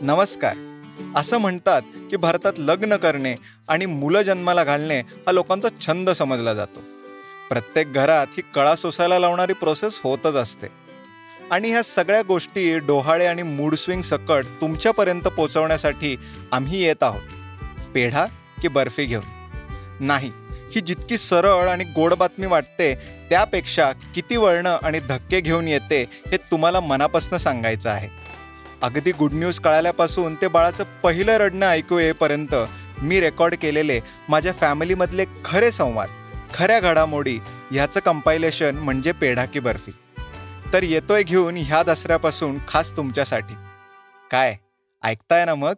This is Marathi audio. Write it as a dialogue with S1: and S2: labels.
S1: नमस्कार. असं म्हणतात की भारतात लग्न करणे आणि मुलं जन्माला घालणे हा लोकांचा छंद समजला जातो. प्रत्येक घरात ही कळा सोसायला लावणारी प्रोसेस होतच असते. आणि ह्या सगळ्या गोष्टी डोहाळे आणि मूड स्विंग सकट तुमच्यापर्यंत पोचवण्यासाठी आम्ही येत आहोत. पेढा की बर्फी घेऊन. नाही ही जितकी सरळ आणि गोड बातमी वाटते त्यापेक्षा किती वळणं आणि धक्के घेऊन येते हे तुम्हाला मनापासून सांगायचं आहे. अगदी गुड न्यूज कळाल्यापासून ते बाळाचं पहिलं रडणं ऐकू येईपर्यंत मी रेकॉर्ड केलेले माझ्या फॅमिलीमधले खरे संवाद खऱ्या घडामोडी ह्याचं कंपायलेशन म्हणजे पेढा की बर्फी. तर येतोय घेऊन ह्या दसऱ्यापासून खास तुमच्यासाठी. काय? ऐकताय ना मग?